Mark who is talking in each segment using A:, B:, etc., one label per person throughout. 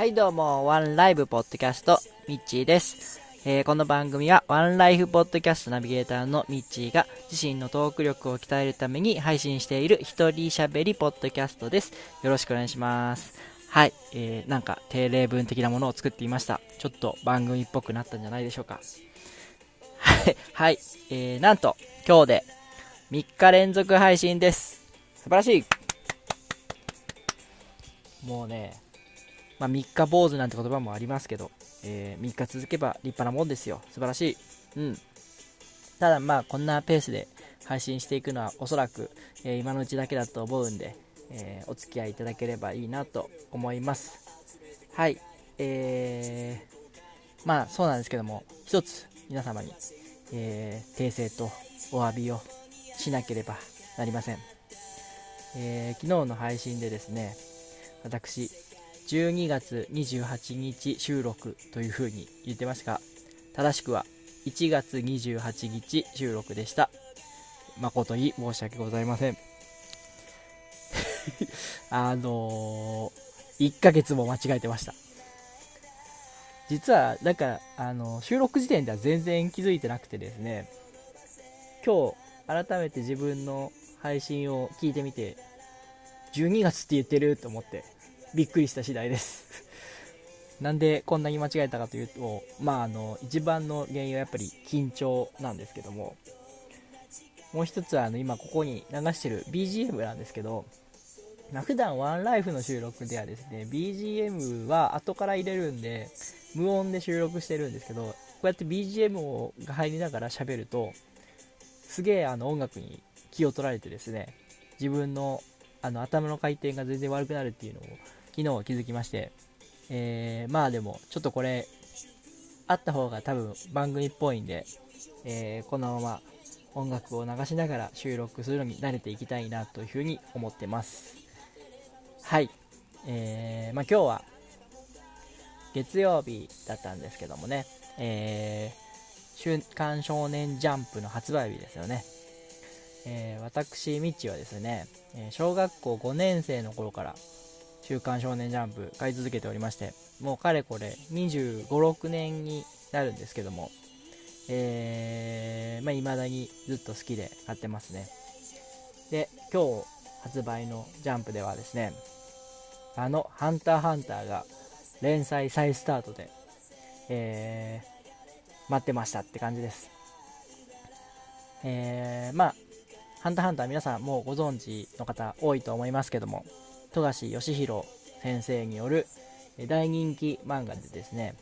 A: はいどうも、ワンライブポッドキャスト、ミッチーです。えーこの番組はワンライフポッドキャストナビゲーターのミッチーが自身のトーク力を鍛えるために配信している一人喋りポッドキャストです。よろしくお願いします。はい、えー、なんか定例文的なものを作ってみました。ちょっと番組っぽくなったんじゃないでしょうか。はい、はい、えー、なんと今日で3日連続配信です。素晴らしいもうね、まあ、3日坊主なんて言葉もありますけど、えー3日続けば立派なもんですよ。素晴らしい。うん。ただまあ、こんなペースで配信していくのはおそらく、えー今のうちだけだと思うんで、えーお付き合いいただければいいなと思います。はい。えー、まあそうなんですけども、一つ皆様に、えー訂正とお詫びをしなければなりません。えー昨日の配信でですね、私、12月28日収録という風に言ってましたが、正しくは1月28日収録でした。誠に申し訳ございません。あのー、1ヶ月も間違えてました。実は、なんか、あの収録時点では全然気づいてなくてですね、今日、改めて自分の配信を聞いてみて、12月って言ってると思って、びっくりした次第です。なんでこんなに間違えたかというと、まあ、あの、一番の原因はやっぱり緊張なんですけども、もう一つはあの、今ここに流してる BGM なんですけど、まあ、普段ワンライフの収録ではですね、BGM は後から入れるんで、無音で収録してるんですけど、こうやって BGM をが入りながら喋ると、すげえあの音楽に気を取られてですね、自分のあの頭の回転が全然悪くなるっていうのを昨日気づきまして、えーまあでもちょっとこれあった方が多分番組っぽいんで、えーこのまま音楽を流しながら収録するのに慣れていきたいなというふうに思ってます。はい。えーまあ今日は月曜日だったんですけどもね、えー週刊少年ジャンプの発売日ですよね。えー私、ミッチはですね、小学校5年生の頃から、週刊少年ジャンプ買い続けておりまして、もうかれこれ25、6年になるんですけども、えー、まあ、未だにずっと好きで買ってますね。で、今日発売のジャンプではですね、あの、ハンターハンターが連載再スタートで、えー、待ってましたって感じです。えー、まあ、ハンターハンター皆さんもうご存知の方多いと思いますけども、富樫義弘先生による大人気漫画でですね、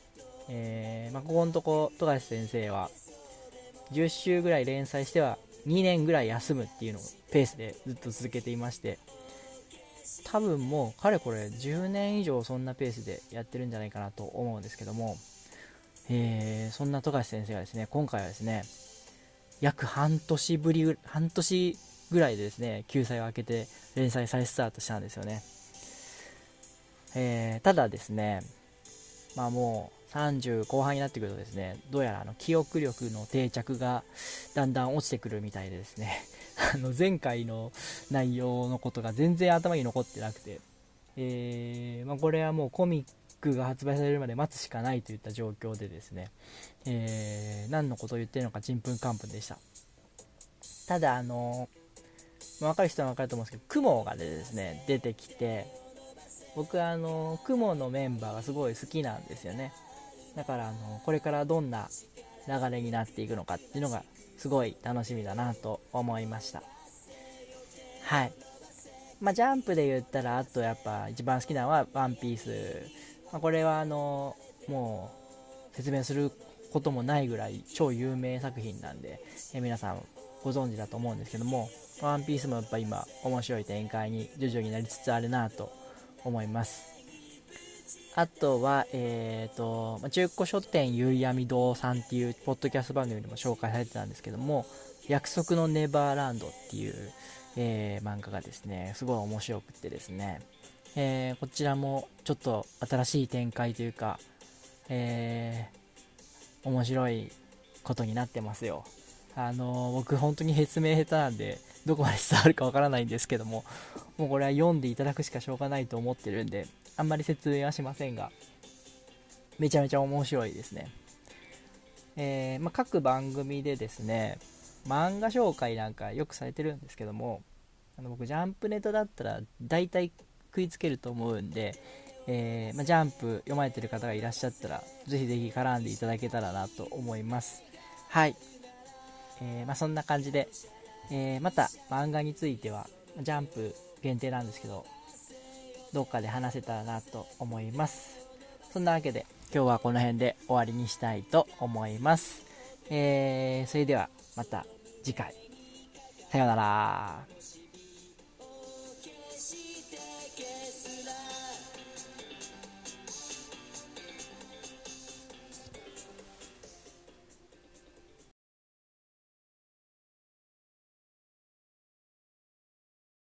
A: えーまあ、ここのとこ富樫先生は10週ぐらい連載しては2年ぐらい休むっていうのをペースでずっと続けていまして、多分もうかれこれ10年以上そんなペースでやってるんじゃないかなと思うんですけども、えーそんな富樫先生がですね、今回はですね、約半年ぶり、半年ぐらいでですね、救済を開けて連載再スタートしたんですよね。えーただですね、まあもう30後半になってくるとですね、どうやらあの記憶力の定着がだんだん落ちてくるみたいでですね、あの前回の内容のことが全然頭に残ってなくて、えーまあ、これはもうコミックが発売されるまで待つしかないといった状況でですね、えー何のことを言ってるのかちんぷんかんぷんでしたただあのまあ分かる人は分かると思うんですけど雲がですね出てきて僕はあの雲のメンバーがすごい好きなんですよね。だからあのこれからどんな流れになっていくのかっていうのがすごい楽しみだなと思いました。はい。まあ、ジャンプで言ったらあとやっぱ一番好きなのは「ワンピース、まあ、これはあのもう説明することもないぐらい超有名作品なんで、え皆さんご存知だと思うんですけども「ワンピースもやっぱ今面白い展開に徐々になりつつあるなと思います。あとは、えーと中古書店ゆいやみ堂さんっていうポッドキャスト番組でも紹介されてたんですけども約束のネバーランドっていう、えー漫画がですねすごい面白くてですね、えーこちらもちょっと新しい展開というか、えー面白いことになってますよ。あの僕本当に説明下手なんでどこまで伝わるかわからないんですけどももうこれは読んでいただくしかしょうがないと思ってるんであんまり説明はしませんがめちゃめちゃ面白いですね。えー、まあ、各番組でですね、漫画紹介なんかよくされてるんですけども、あの僕、ジャンプネタだったら大体食いつけると思うんで、えー、まあ、ジャンプ読まれてる方がいらっしゃったら、ぜひぜひ絡んでいただけたらなと思います。はい。えー、まあ、そんな感じで、えー、また漫画については、ジャンプ限定なんですけど、どっかで話せたらなと思います。そんなわけで、今日はこの辺で終わりにしたいと思います。えー、それではまた次回。さようなら。